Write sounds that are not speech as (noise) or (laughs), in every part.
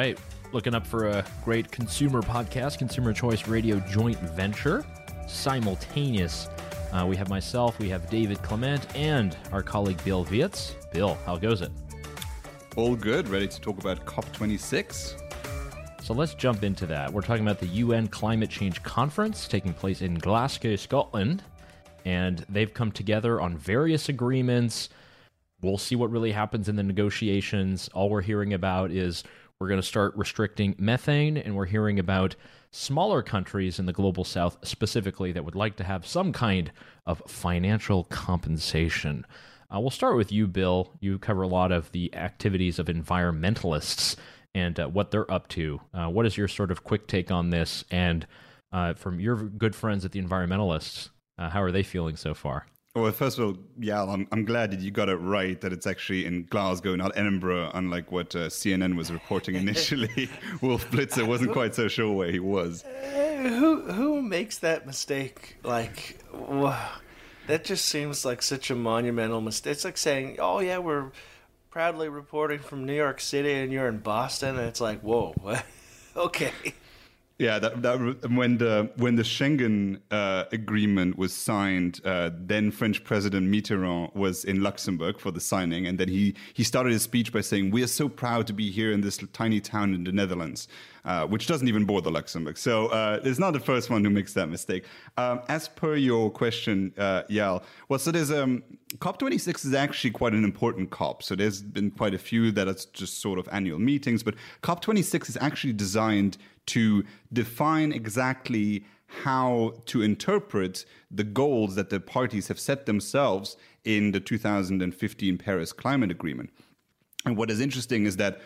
right. Looking up for a great consumer podcast, Consumer Choice Radio joint venture, simultaneous. Uh, we have myself, we have David Clement, and our colleague Bill Wirtz. Bill, how goes it? All good. Ready to talk about COP26? So let's jump into that. We're talking about the UN Climate Change Conference taking place in Glasgow, Scotland. And they've come together on various agreements. We'll see what really happens in the negotiations. All we're hearing about is we're going to start restricting methane, and we're hearing about smaller countries in the global south specifically that would like to have some kind of financial compensation. Uh, we'll start with you, Bill. You cover a lot of the activities of environmentalists and uh, what they're up to. Uh, what is your sort of quick take on this? And uh, from your good friends at the environmentalists, uh, how are they feeling so far? Well, first of all, yeah, I'm, I'm glad that you got it right that it's actually in Glasgow, not Edinburgh, unlike what uh, CNN was reporting initially. (laughs) (laughs) Wolf Blitzer wasn't quite so sure where he was. Uh, who who makes that mistake? Like, that just seems like such a monumental mistake. It's like saying, "Oh yeah, we're proudly reporting from New York City, and you're in Boston," and it's like, "Whoa, (laughs) okay." Yeah, that, that when the when the Schengen uh, agreement was signed, uh, then French President Mitterrand was in Luxembourg for the signing, and then he he started his speech by saying, "We are so proud to be here in this tiny town in the Netherlands." Uh, which doesn't even border Luxembourg. So uh, it's not the first one who makes that mistake. Um, as per your question, uh, well, so there's um, COP26 is actually quite an important COP. So there's been quite a few that are just sort of annual meetings, but COP26 is actually designed to define exactly how to interpret the goals that the parties have set themselves in the 2015 Paris Climate Agreement. And what is interesting is that,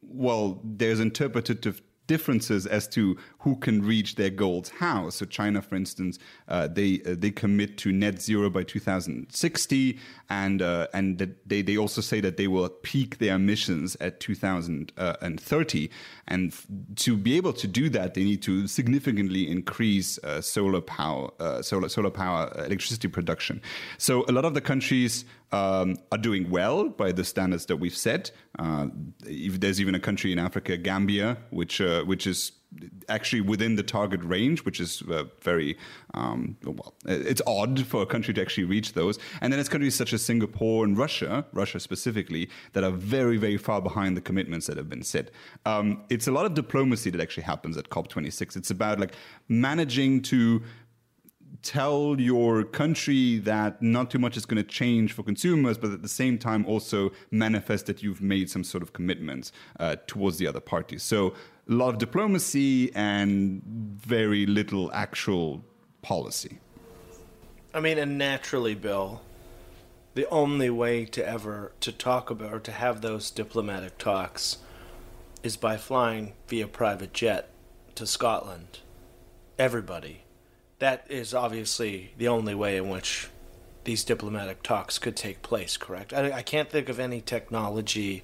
well, there's interpretative differences as to who can reach their goals how. So China, for instance, uh, they uh, they commit to net zero by 2060, and uh, and they they also say that they will peak their emissions at 2030. And f- to be able to do that, they need to significantly increase uh, solar power, uh, solar solar power uh, electricity production. So a lot of the countries um, are doing well by the standards that we've set. Uh, there's even a country in Africa, Gambia, which uh, which is actually within the target range, which is uh, very um, well. It's odd for a country to actually reach those. And then it's countries such as Singapore and Russia, Russia specifically, that are very very far behind the commitments that have been set. Um, it's a lot of diplomacy that actually happens at COP26. It's about like managing to tell your country that not too much is going to change for consumers, but at the same time also manifest that you've made some sort of commitments uh, towards the other parties. So a lot of diplomacy and very little actual policy. I mean, and naturally, Bill, the only way to ever to talk about or to have those diplomatic talks is by flying via private jet to Scotland. Everybody that is obviously the only way in which these diplomatic talks could take place, correct? I, I, can't think of any technology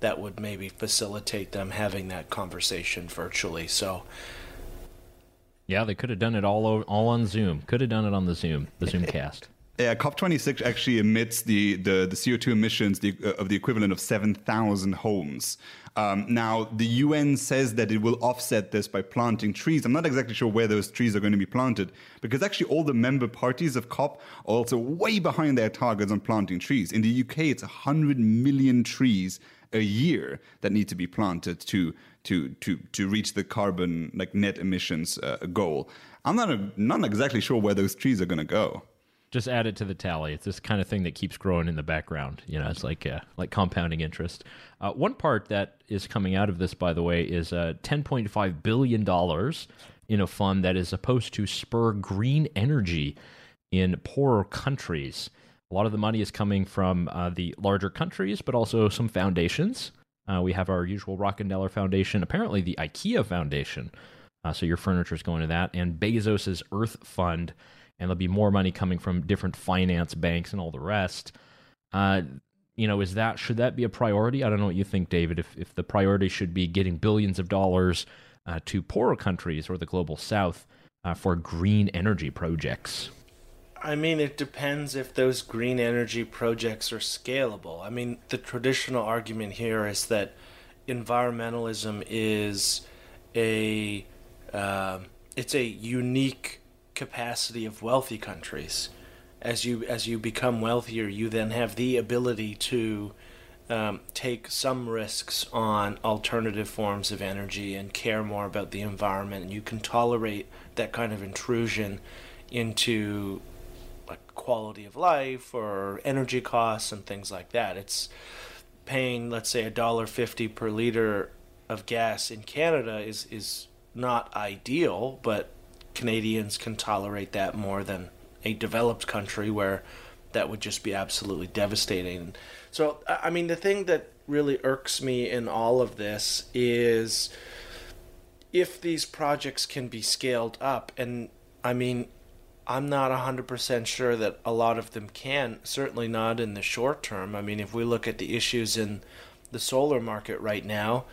that would maybe facilitate them having that conversation virtually. So, yeah, they could have done it all all on Zoom. Could have done it on the Zoom, the Zoomcast. Yeah, COP26 actually emits the, the, the CO2 emissions the, uh, of the equivalent of 7,000 homes. Um, now, the UN says that it will offset this by planting trees. I'm not exactly sure where those trees are going to be planted because actually all the member parties of COP are also way behind their targets on planting trees. In the UK, it's 100 million trees a year that need to be planted to to to to reach the carbon like net emissions uh, goal. I'm not a, not exactly sure where those trees are going to go just add it to the tally. It's this kind of thing that keeps growing in the background. You know, it's like uh, like compounding interest. Uh, one part that is coming out of this, by the way, is uh, 10.5 billion dollars in a fund that is supposed to spur green energy in poorer countries. A lot of the money is coming from uh, the larger countries, but also some foundations. Uh, we have our usual Rockefeller Foundation, apparently the IKEA Foundation. Uh, so your furniture is going to that, and Bezos's Earth Fund and there'll be more money coming from different finance banks and all the rest. Uh, you know, is that should that be a priority? I don't know what you think, David. If if the priority should be getting billions of dollars uh, to poorer countries or the global South uh, for green energy projects. I mean, it depends if those green energy projects are scalable. I mean, the traditional argument here is that environmentalism is a um, it's a unique capacity of wealthy countries. As you as you become wealthier, you then have the ability to um, take some risks on alternative forms of energy and care more about the environment, and you can tolerate that kind of intrusion into like quality of life or energy costs and things like that. It's paying, let's say, a dollar fifty per liter of gas in Canada is is not ideal, but Canadians can tolerate that more than a developed country where that would just be absolutely devastating. So, I mean, the thing that really irks me in all of this is if these projects can be scaled up, and I mean, I'm not 100% sure that a lot of them can, certainly not in the short term. I mean, if we look at the issues in the solar market right now,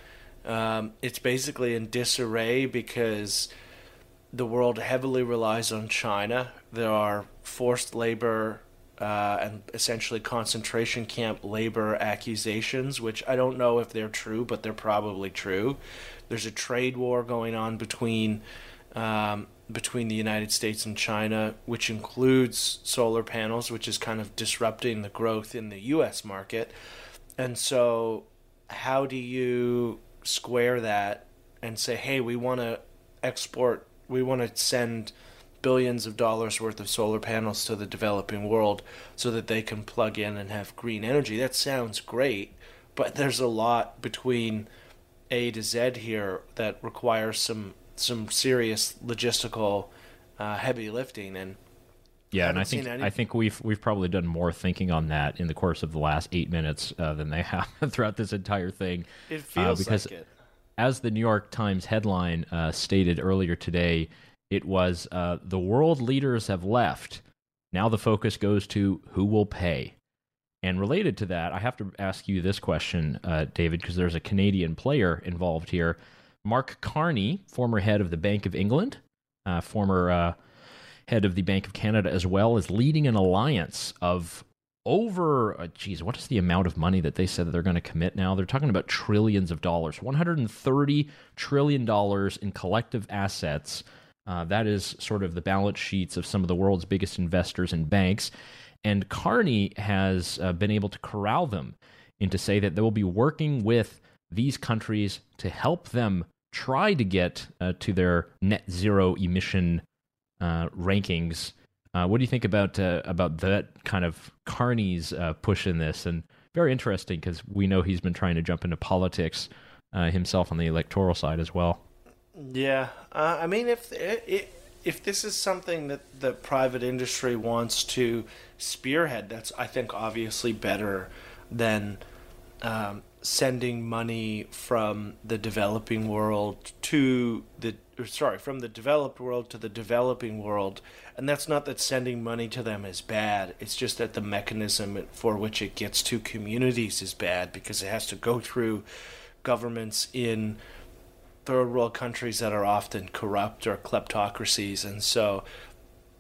um, it's basically in disarray because the world heavily relies on China. There are forced labor uh, and essentially concentration camp labor accusations, which I don't know if they're true, but they're probably true. There's a trade war going on between um, between the United States and China, which includes solar panels, which is kind of disrupting the growth in the U.S. market. And so, how do you square that and say, hey, we want to export, we want to send billions of dollars worth of solar panels to the developing world so that they can plug in and have green energy. That sounds great, but there's a lot between A to Z here that requires some some serious logistical uh, heavy lifting and yeah, and I think I think we've we've probably done more thinking on that in the course of the last eight minutes uh, than they (laughs) have throughout this entire thing. It feels uh, because like it. As the New York Times headline uh, stated earlier today, it was uh, the world leaders have left. Now the focus goes to who will pay. And related to that, I have to ask you this question, uh, David, because there's a Canadian player involved here. Mark Carney, former head of the Bank of England, uh, former uh, head of the Bank of Canada as well, is leading an alliance of over, uh, geez, what is the amount of money that they said that they're going to commit now? They're talking about trillions of dollars, $130 trillion in collective assets uh, that is sort of the balance sheets of some of the world's biggest investors and banks. And Carney has uh, been able to corral them into say that they will be working with these countries to help them try to get uh, to their net zero emission uh, rankings. Uh, what do you think about uh, about that kind of Carney's push in this? And very interesting because we know he's been trying to jump into politics himself on the electoral side as well. Yeah, uh, I mean, if if if this is something that the private industry wants to spearhead, that's I think obviously better than um, sending money from the developing world to the sorry from the developed world to the developing world. And that's not that sending money to them is bad. It's just that the mechanism for which it gets to communities is bad because it has to go through governments in third world countries that are often corrupt or kleptocracies, and so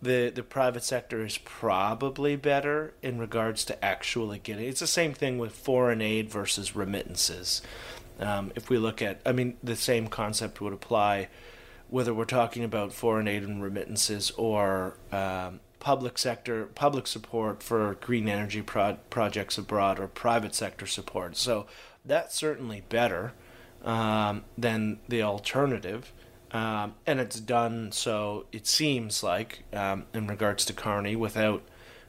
the the private sector is probably better in regards to actually getting. It's the same thing with foreign aid versus remittances. Um, if we look at, I mean, the same concept would apply whether we're talking about foreign aid and remittances or um, public sector public support for green energy pro- projects abroad or private sector support. So that's certainly better um, than the alternative. Um, and it's done so, it seems like, um, in regards to Carney, without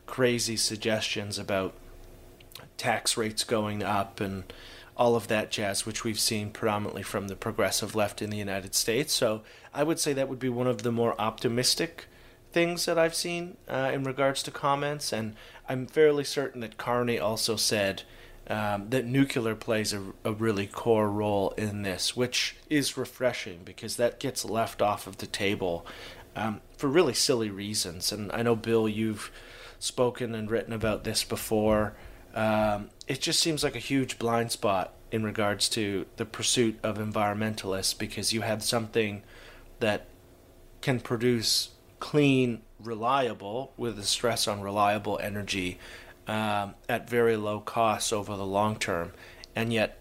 crazy suggestions about tax rates going up and all of that jazz, which we've seen predominantly from the progressive left in the United States. So I would say that would be one of the more optimistic things that I've seen uh, in regards to comments. And I'm fairly certain that Carney also said um, that nuclear plays a, a really core role in this, which is refreshing because that gets left off of the table um, for really silly reasons. And I know, Bill, you've spoken and written about this before. Um, it just seems like a huge blind spot in regards to the pursuit of environmentalists because you have something that can produce clean, reliable, with a stress on reliable energy um, at very low costs over the long term, and yet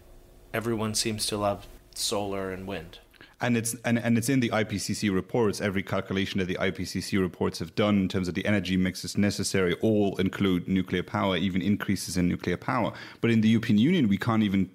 everyone seems to love solar and wind. And it's and, and it's in the IPCC reports. Every calculation that the IPCC reports have done in terms of the energy mixes necessary all include nuclear power, even increases in nuclear power. But in the European Union, we can't even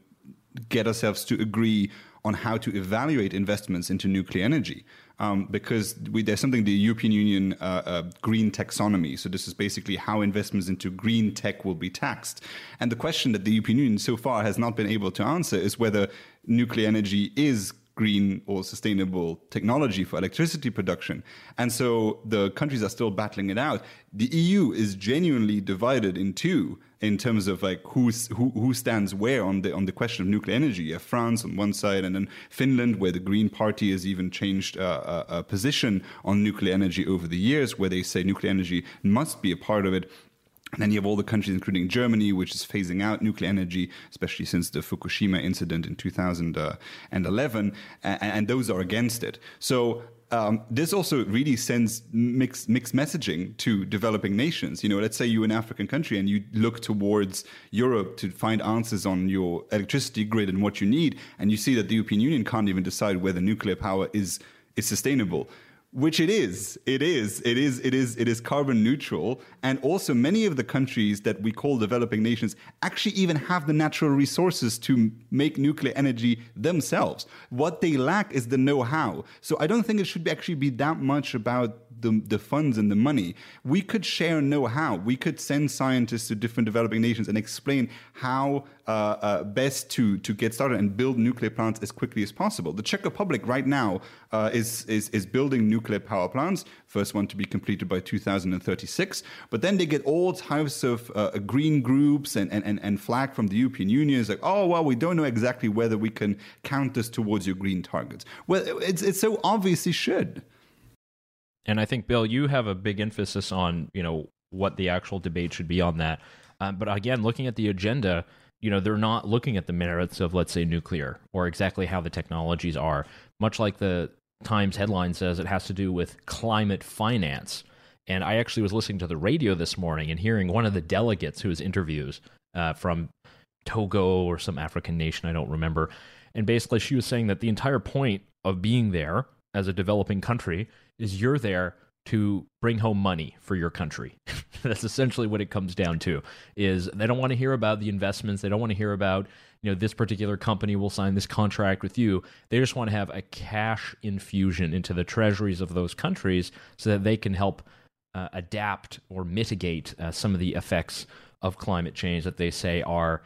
get ourselves to agree on how to evaluate investments into nuclear energy. Um, because we, there's something the European Union uh, uh, green taxonomy. So this is basically how investments into green tech will be taxed. And the question that the European Union so far has not been able to answer is whether nuclear energy is green or sustainable technology for electricity production. And so the countries are still battling it out. The EU is genuinely divided in two in terms of like who's, who who stands where on the on the question of nuclear energy. You have France on one side, and then Finland, where the Green Party has even changed uh, a, a position on nuclear energy over the years, where they say nuclear energy must be a part of it. And then you have all the countries, including Germany, which is phasing out nuclear energy, especially since the Fukushima incident in 2011, uh, and, and those are against it. So um, this also really sends mixed mixed messaging to developing nations. You know, let's say you're an African country and you look towards Europe to find answers on your electricity grid and what you need, and you see that the European Union can't even decide whether nuclear power is is sustainable which it is it is it is it is it is carbon neutral. And also many of the countries that we call developing nations actually even have the natural resources to make nuclear energy themselves. What they lack is the know-how. So i don't think it should actually be that much about the, the funds and the money. We could share know-how. We could send scientists to different developing nations and explain how uh, uh, best to to get started and build nuclear plants as quickly as possible. The Czech Republic right now uh, is, is is building nuclear power plants. First one to be completed by 2036. But then they get all types of uh, green groups and, and, and flag from the European Union. It's like, oh well, we don't know exactly whether we can count this towards your green targets. Well, it's it's so obvious obviously should. And I think Bill, you have a big emphasis on you know what the actual debate should be on that. Um, but again, looking at the agenda, you know they're not looking at the merits of let's say nuclear or exactly how the technologies are. Much like the Times headline says, it has to do with climate finance. And I actually was listening to the radio this morning and hearing one of the delegates who was interviews uh, from Togo or some African nation, I don't remember. And basically, she was saying that the entire point of being there as a developing country is you're there to bring home money for your country. (laughs) That's essentially what it comes down to. Is they don't want to hear about the investments, they don't want to hear about, you know, this particular company will sign this contract with you. They just want to have a cash infusion into the treasuries of those countries so that they can help uh, adapt or mitigate uh, some of the effects of climate change that they say are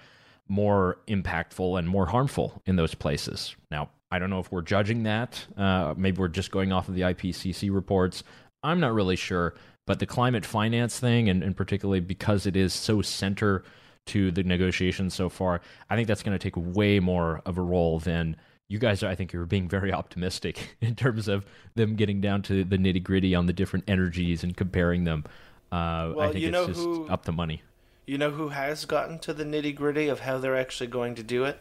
more impactful and more harmful in those places. Now, I don't know if we're judging that. Uh, maybe we're just going off of the IPCC reports. I'm not really sure. But the climate finance thing, and, and particularly because it is so center to the negotiations so far, I think that's going to take way more of a role than you guys. Are, I think you're being very (laughs) optimistic in terms of them getting down to the nitty gritty on the different energies and comparing them. Uh, well, I think it's just who, up the money. You know who has gotten to the nitty gritty of how they're actually going to do it?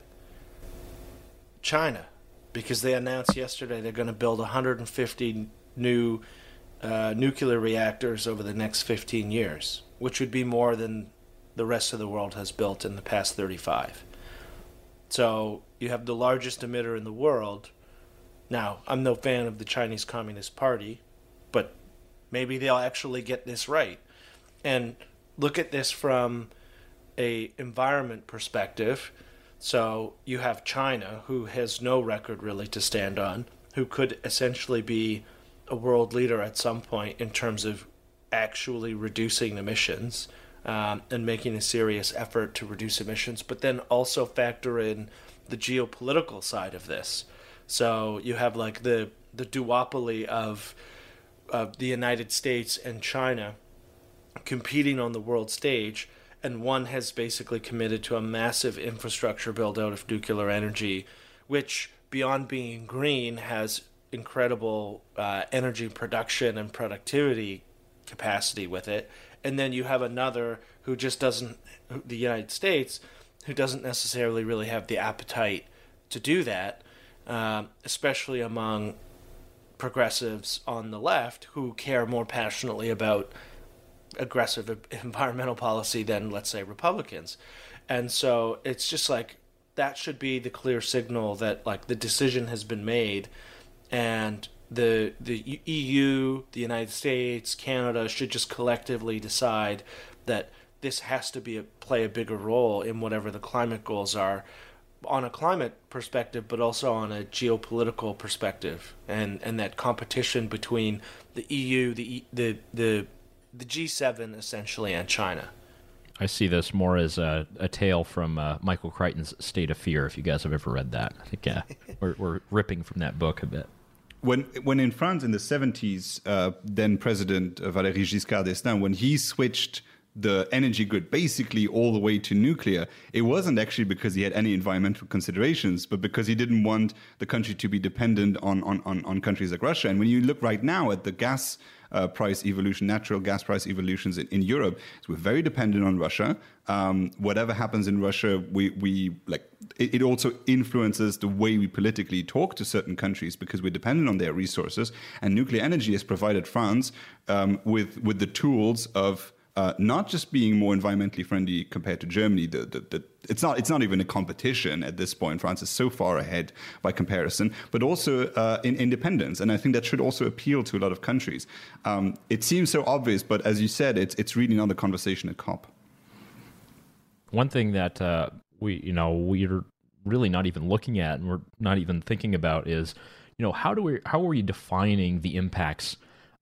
China because they announced yesterday they're going to build 150 new uh, nuclear reactors over the next 15 years, which would be more than the rest of the world has built in the past 35. So you have the largest emitter in the world. Now, I'm no fan of the Chinese Communist Party, but maybe they'll actually get this right. And look at this from a environment perspective so you have China, who has no record really to stand on, who could essentially be a world leader at some point in terms of actually reducing emissions um, and making a serious effort to reduce emissions, but then also factor in the geopolitical side of this. So you have like the the duopoly of of the United States and China competing on the world stage and one has basically committed to a massive infrastructure build out of nuclear energy, which beyond being green has incredible uh, energy production and productivity capacity with it. And then you have another who just doesn't, the United States, who doesn't necessarily really have the appetite to do that, uh, especially among progressives on the left who care more passionately about aggressive (laughs) environmental policy than let's say Republicans. And so it's just like that should be the clear signal that like the decision has been made and the the EU, the United States, Canada should just collectively decide that this has to be a, play a bigger role in whatever the climate goals are on a climate perspective but also on a geopolitical perspective and and that competition between the EU the the the the G7 essentially and China I see this more as a, a tale from uh, Michael Crichton's State of Fear. If you guys have ever read that, I think uh, (laughs) we're, we're ripping from that book a bit. When, when in France in the 70s, uh, then President Valéry Giscard d'Estaing, when he switched the energy grid basically all the way to nuclear, it wasn't actually because he had any environmental considerations, but because he didn't want the country to be dependent on, on, on, on countries like Russia. And when you look right now at the gas uh, price evolution, natural gas price evolutions in, in Europe. So we're very dependent on Russia. Um, whatever happens in Russia, we, we like it, it, also influences the way we politically talk to certain countries because we're dependent on their resources. And nuclear energy has provided France um, with with the tools of uh, not just being more environmentally friendly compared to Germany. The, the, the, it's not it's not even a competition at this point. France is so far ahead by comparison, but also uh, in independence, and I think that should also appeal to a lot of countries. Um, it seems so obvious, but as you said, it's it's really not the conversation at COP. One thing that uh, we you know we're really not even looking at, and we're not even thinking about is you know how do we how are we defining the impacts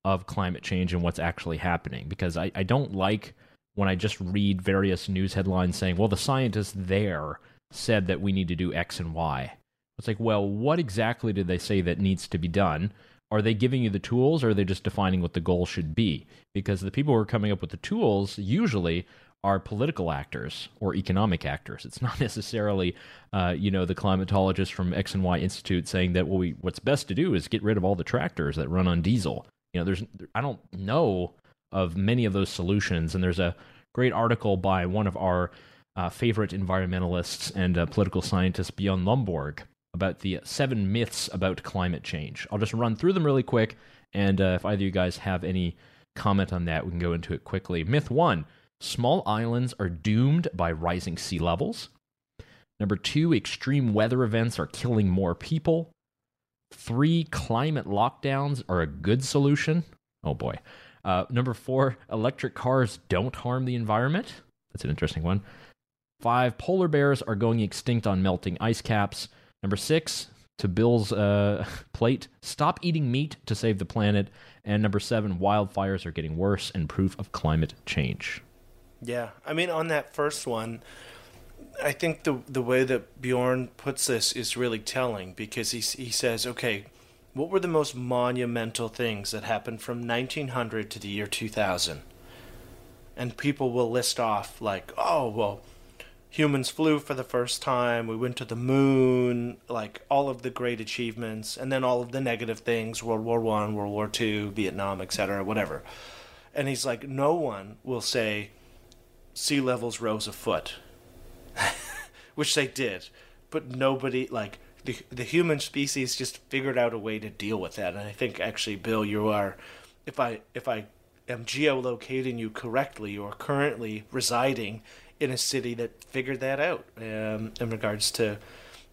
of climate change and what's actually happening because I, I don't like when I just read various news headlines saying, well, the scientists there said that we need to do X and Y. It's like, well, what exactly did they say that needs to be done? Are they giving you the tools or are they just defining what the goal should be? Because the people who are coming up with the tools usually are political actors or economic actors. It's (laughs) not necessarily, uh, you know, the climatologist from X and Y Institute saying that well, we, what's best to do is get rid of all the tractors that run on diesel. You know, there's I don't know of many of those solutions, and there's a great article by one of our uh, favorite environmentalists and uh, political scientists, Bjorn Lomborg, about the seven myths about climate change. I'll just run through them really quick, and uh, if either of you guys have any comment on that, we can go into it quickly. Myth one: Small islands are doomed by rising sea levels. Number two, extreme weather events are killing more people. Three, climate lockdowns are a good solution. Oh boy. Uh, number four, electric cars don't harm the environment. That's an interesting one. Five, polar bears are going extinct on melting ice caps. Number six, to Bill's uh, (laughs) plate, stop eating meat to save the planet. And number seven, wildfires are getting worse and proof of climate change. Yeah. I mean, on that first one, I think the the way that Bjorn puts this is really telling because he he says, okay, what were the most monumental things that happened from 1900 to the year 2000? And people will list off like, oh well, humans flew for the first time, we went to the moon, like all of the great achievements, and then all of the negative things, World War One, World War Two, Vietnam, etc., whatever. And he's like, no one will say sea levels rose a foot (laughs) which they did, but nobody like the the human species just figured out a way to deal with that. And I think actually, Bill, you are, if I if I am geolocating you correctly, you are currently residing in a city that figured that out um, in regards to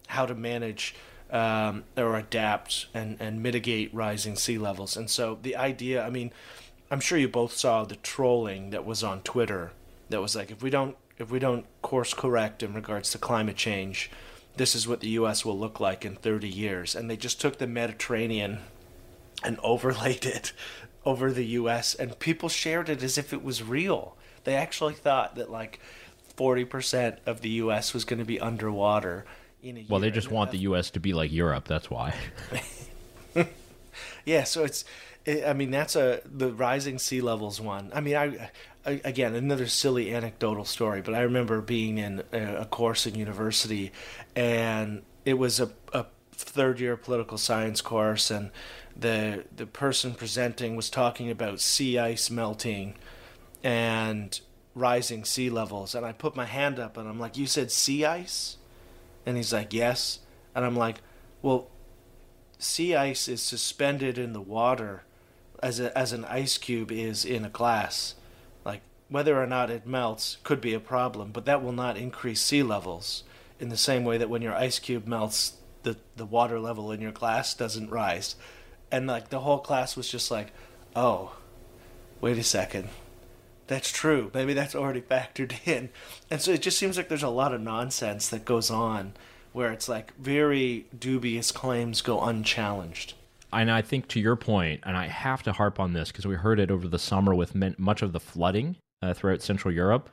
how to manage um, or adapt and, and mitigate rising sea levels. And so the idea, I mean, I'm sure you both saw the trolling that was on Twitter that was like, if we don't if we don't course correct in regards to climate change, this is what the U.S. will look like in 30 years. And they just took the Mediterranean and (laughs) overlaid it over the U.S. and people shared it as if it was real. They actually thought that like 40% of the U.S. was going to be underwater. In a well, they just want the U.S. to be like Europe. That's why. (laughs) (laughs) yeah, so it's I mean, that's a the rising sea levels one. I mean, I, I again another silly anecdotal story, but I remember being in a, course in university, and it was a, a third year political science course, and the the person presenting was talking about sea ice melting, and rising sea levels, and I put my hand up, and I'm like, "You said sea ice," and he's like, "Yes," and I'm like, "Well." Sea ice is suspended in the water as a, as an ice cube is in a glass. Whether or not it melts could be a problem, but that will not increase sea levels. in the same way that when your ice cube melts, the the water level in your glass doesn't rise, and like the whole class was just like, oh, wait a second. That's true. Maybe that's already factored (laughs) in. And so it just seems like there's a lot of nonsense that goes on where it's like very dubious claims go unchallenged. And I think to your point, and I have to harp on this because we heard it over the summer with much of the flooding uh, throughout Central Europe,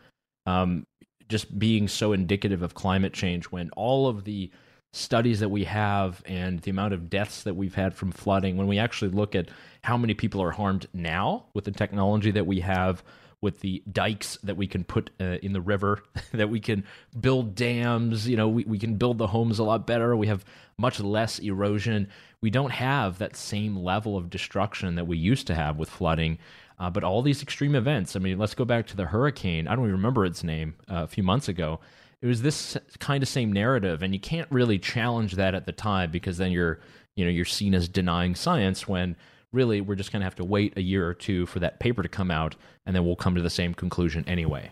um, just being so indicative of climate change when all of the studies that we have and the amount of deaths that we've had from flooding, when we actually look at how many people are harmed now with the technology that we have, with the dikes that we can put uh, in the river, (laughs) that we can build dams, you know, we, we can build the homes a lot better. We have much less erosion. We don't have that same level of destruction that we used to have with flooding. Uh, but all these extreme events, I mean, let's go back to the hurricane. I don't even remember its name uh, a few months ago. It was this kind of same narrative, and you can't really challenge that at the time because then you're, you know, you're seen as denying science when really we're just going to have to wait a year or two for that paper to come out, and then we'll come to the same conclusion anyway.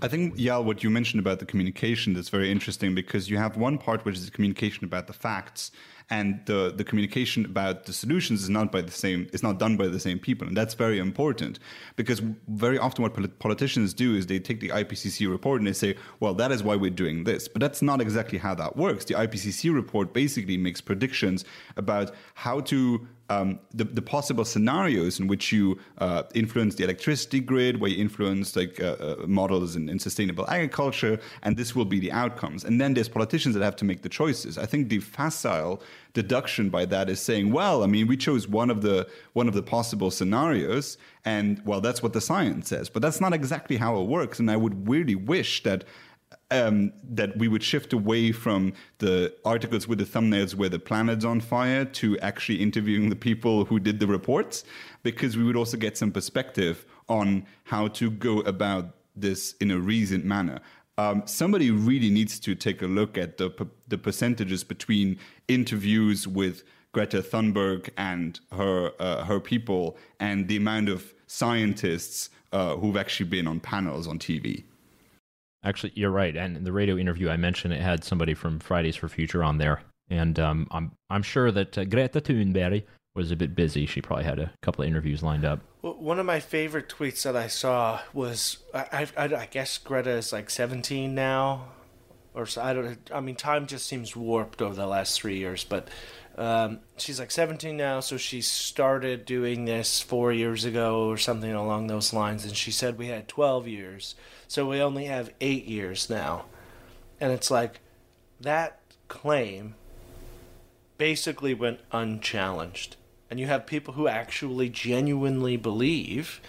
I think, yeah, what you mentioned about the communication that's very interesting because you have one part which is the communication about the facts, and the the communication about the solutions is not by the same is not done by the same people. And that's very important because very often what politicians do is they take the IPCC report and they say well that is why we're doing this. But that's not exactly how that works. The IPCC report basically makes predictions about how to um, the, the possible scenarios in which you uh, influence the electricity grid, where you influence like uh, uh, models in, in, sustainable agriculture, and this will be the outcomes. And then there's politicians that have to make the choices. I think the facile deduction by that is saying, well, I mean, we chose one of the one of the possible scenarios, and well, that's what the science says. But that's not exactly how it works. And I would really wish that um, that we would shift away from the articles with the thumbnails where the planet's on fire to actually interviewing the people who did the reports, because we would also get some perspective on how to go about this in a reasoned manner. Um, somebody really needs to take a look at the the percentages between interviews with Greta Thunberg and her uh, her people and the amount of scientists uh, who've actually been on panels on TV. Actually, you're right. And the radio interview I mentioned, it had somebody from Fridays for Future on there, and um, I'm I'm sure that uh, Greta Thunberg was a bit busy. She probably had a couple of interviews lined up. Well, one of my favorite tweets that I saw was I, I, I guess Greta is like 17 now, or so, I don't. I mean, time just seems warped over the last three years, but um, she's like 17 now, so she started doing this four years ago or something along those lines. And she said we had 12 years, so we only have eight years now. And it's like that claim basically went unchallenged. And you have people who actually genuinely believe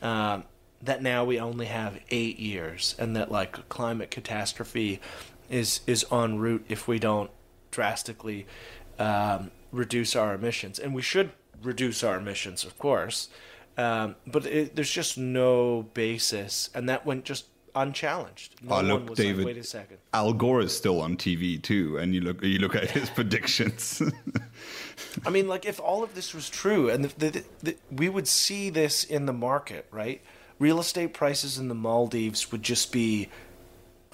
um, that now we only have eight years and that like climate catastrophe is is en route if we don't drastically um, reduce our emissions, and we should reduce our emissions, of course. Um, but it, there's just no basis, and that went just unchallenged. No oh, look, David. Like, Wait a second. Al Gore is still on TV too, and you look you look at his (laughs) predictions. I mean, like if all of this was true, and the, the, the, we would see this in the market, right? Real estate prices in the Maldives would just be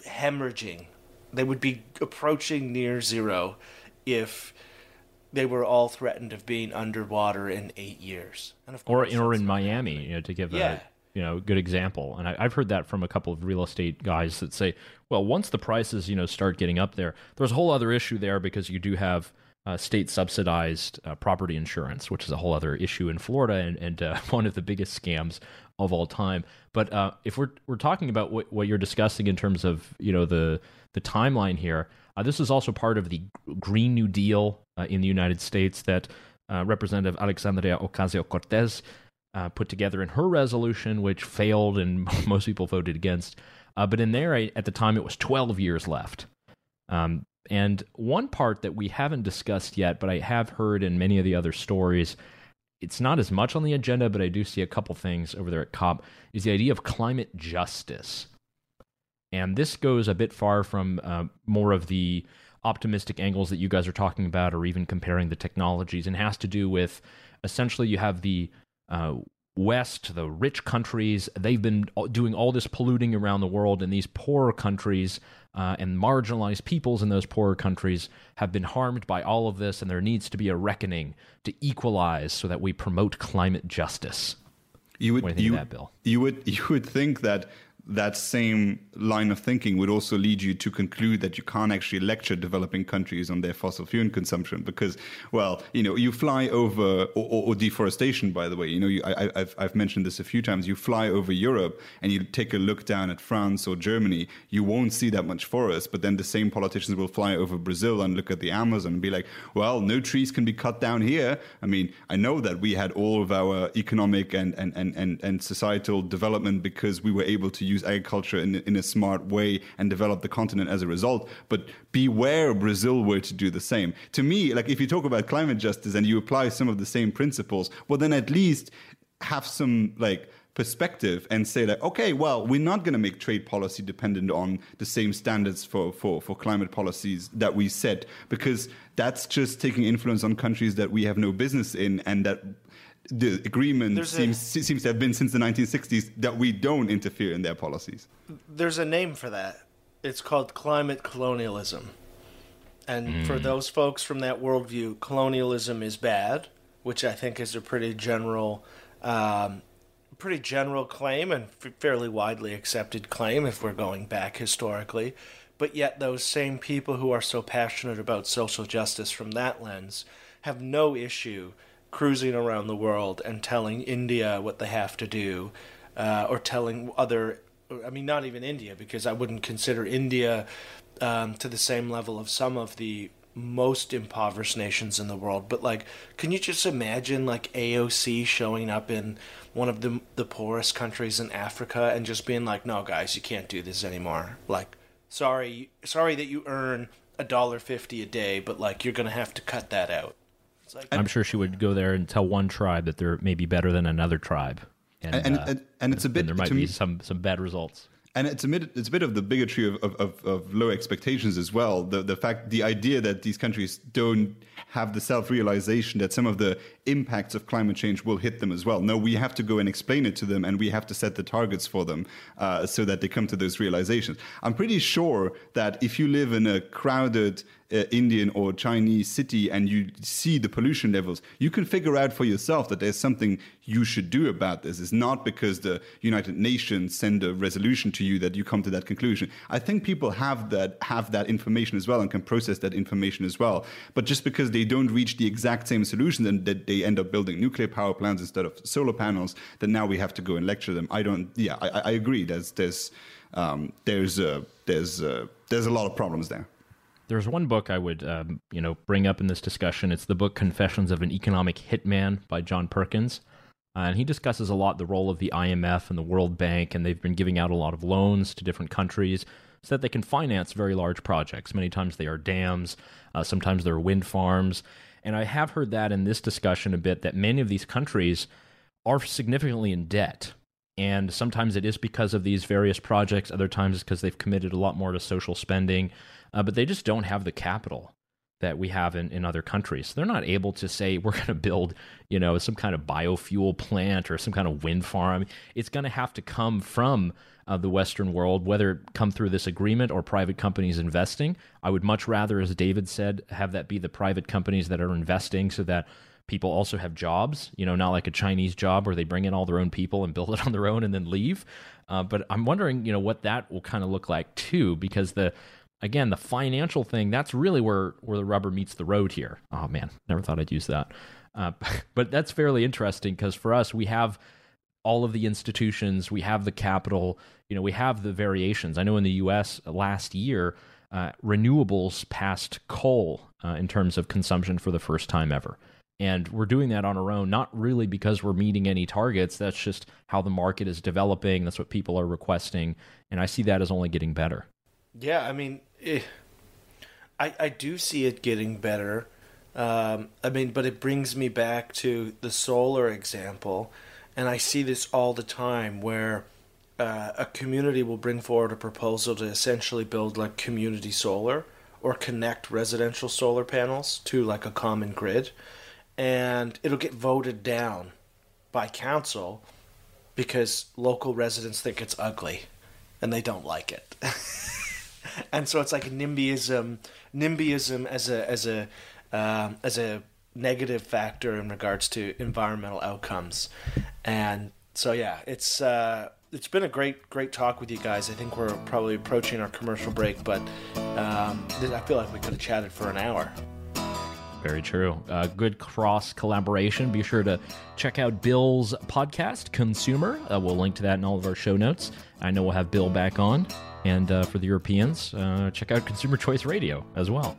hemorrhaging. They would be approaching near zero if they were all threatened of being underwater in eight years. And of course, or, or in Miami, you know, to give yeah. a you know good example. And I, have heard that from a couple of real estate guys that say, well, once the prices you know start getting up there, there's a whole other issue there because you do have uh, state subsidized uh, property insurance, which is a whole other issue in Florida and, and uh, (laughs) one of the biggest scams of all time. But uh, if we're we're talking about what, what you're discussing in terms of you know the the timeline here, uh, this is also part of the Green New Deal uh, in the United States that uh, Representative Alexandria Ocasio Cortez uh, put together in her resolution, which failed and (laughs) most people voted against. Uh, but in there, at the time, it was 12 years left. Um, and one part that we haven't discussed yet, but I have heard in many of the other stories, it's not as much on the agenda, but I do see a couple things over there at COP, is the idea of climate justice. And this goes a bit far from uh, more of the optimistic angles that you guys are talking about, or even comparing the technologies, and has to do with essentially you have the uh, West, the rich countries, they've been doing all this polluting around the world, and these poorer countries uh, and marginalized peoples in those poorer countries have been harmed by all of this, and there needs to be a reckoning to equalize so that we promote climate justice. You would, you that, Bill? you would (laughs) you would think that that same line of thinking would also lead you to conclude that you can't actually lecture developing countries on their fossil fuel consumption because, well, you know, you fly over or, or, or deforestation. By the way, you know, you, I, I've I've mentioned this a few times. You fly over Europe and you take a look down at France or Germany, you won't see that much forest. But then the same politicians will fly over Brazil and look at the Amazon and be like, well, no trees can be cut down here. I mean, I know that we had all of our economic and and and and, and societal development because we were able to use agriculture in, in a smart way and develop the continent as a result. But beware Brazil were to do the same. To me, like if you talk about climate justice and you apply some of the same principles, well, then at least have some like perspective and say like okay well we're not going to make trade policy dependent on the same standards for, for, for climate policies that we set because that's just taking influence on countries that we have no business in and that the agreement There's a- seems seems to have been since the 1960s that we don't interfere in their policies. There's a name for that. It's called climate colonialism. And for those folks from that worldview, colonialism is bad, which I think is a pretty general, um, pretty general claim and f- fairly widely accepted claim if we're going back historically. But yet, those same people who are so passionate about social justice from that lens have no issue cruising around the world and telling India what they have to do, uh, or telling other I mean, not even India, because I wouldn't consider India um, to the same level of some of the most impoverished nations in the world. But like, can you just imagine like AOC showing up in one of the the poorest countries in Africa and just being like, "No, guys, you can't do this anymore." Like, sorry, sorry that you earn a dollar fifty a day, but like you're gonna have to cut that out. It's like, I'm sure she would go there and tell one tribe that they're maybe better than another tribe. And, And uh, and, and it's a then bit there might to be me, some, some bad results. And it's a bit, it's a bit of the bigotry of, of, of, of low expectations as well. The the fact, the idea that these countries don't have the self realization that some of the impacts of climate change will hit them as well. No, we have to go and explain it to them, and we have to set the targets for them uh, so that they come to those realizations. I'm pretty sure that if you live in a crowded uh, Indian or Chinese city and you see the pollution levels, you can figure out for yourself that there's something you should do about this. It's not because the United Nations send a resolution to you that you come to that conclusion. I think people have that have that information as well and can process that information as well. But just because they don't reach the exact same solutions and that they end up building nuclear power plants instead of solar panels, then now we have to go and lecture them. I don't. Yeah, I, I agree. There's there's um, there's there's there's a lot of problems there. There's one book I would, um, you know, bring up in this discussion. It's the book "Confessions of an Economic Hitman" by John Perkins, uh, and he discusses a lot the role of the IMF and the World Bank, and they've been giving out a lot of loans to different countries so that they can finance very large projects. Many times they are dams, uh, sometimes they're wind farms, and I have heard that in this discussion a bit that many of these countries are significantly in debt. And sometimes it is because of these various projects, other times it's because they've committed a lot more to social spending, uh, but they just don't have the capital that we have in, in other countries. So They're not able to say we're going to build, you know, some kind of biofuel plant or some kind of wind farm. It's going to have to come from uh, the Western world, whether it come through this agreement or private companies investing. I would much rather, as David said, have that be the private companies that are investing so that people also have jobs, you know, not like a Chinese job where they bring in all their own people and (laughs) build it on their own and then leave. Uh, but I'm wondering, you know, what that will kind of look like too, because the again the financial thing that's really where where the rubber meets the road here. Oh man, never thought I'd use that. Uh, (laughs) but that's fairly interesting because for us we have all of the institutions, we have the capital, you know, we have the variations. I know in the U.S. last year, uh, renewables passed coal uh, in terms of consumption for the first time ever. And we're doing that on our own, not really because we're meeting any targets. That's just how the market is developing. That's what people are requesting. And I see that as only getting better. Yeah, I mean, eh, I I do see it getting better. Um, I mean, but it brings me back to the solar example, and I see this all the time where uh, a community will bring forward a proposal to essentially build like community solar or connect residential solar panels to like a common grid, and it'll get voted down by council because local residents think it's ugly and they don't like it. (laughs) and so it's like NIMBYism, NIMBYism as a as a um, as a negative factor in regards to environmental outcomes. And so yeah, it's uh, it's been a great great talk with you guys. I think we're probably approaching our commercial break, but um, I feel like we could have chatted for an hour. Very true. Uh, good cross collaboration. Be sure to check out Bill's podcast, ConsEUmer. Uh, we'll link to that in all of our show notes. I know we'll have Bill back on. And uh, for the Europeans, uh, check out Consumer Choice Radio as well.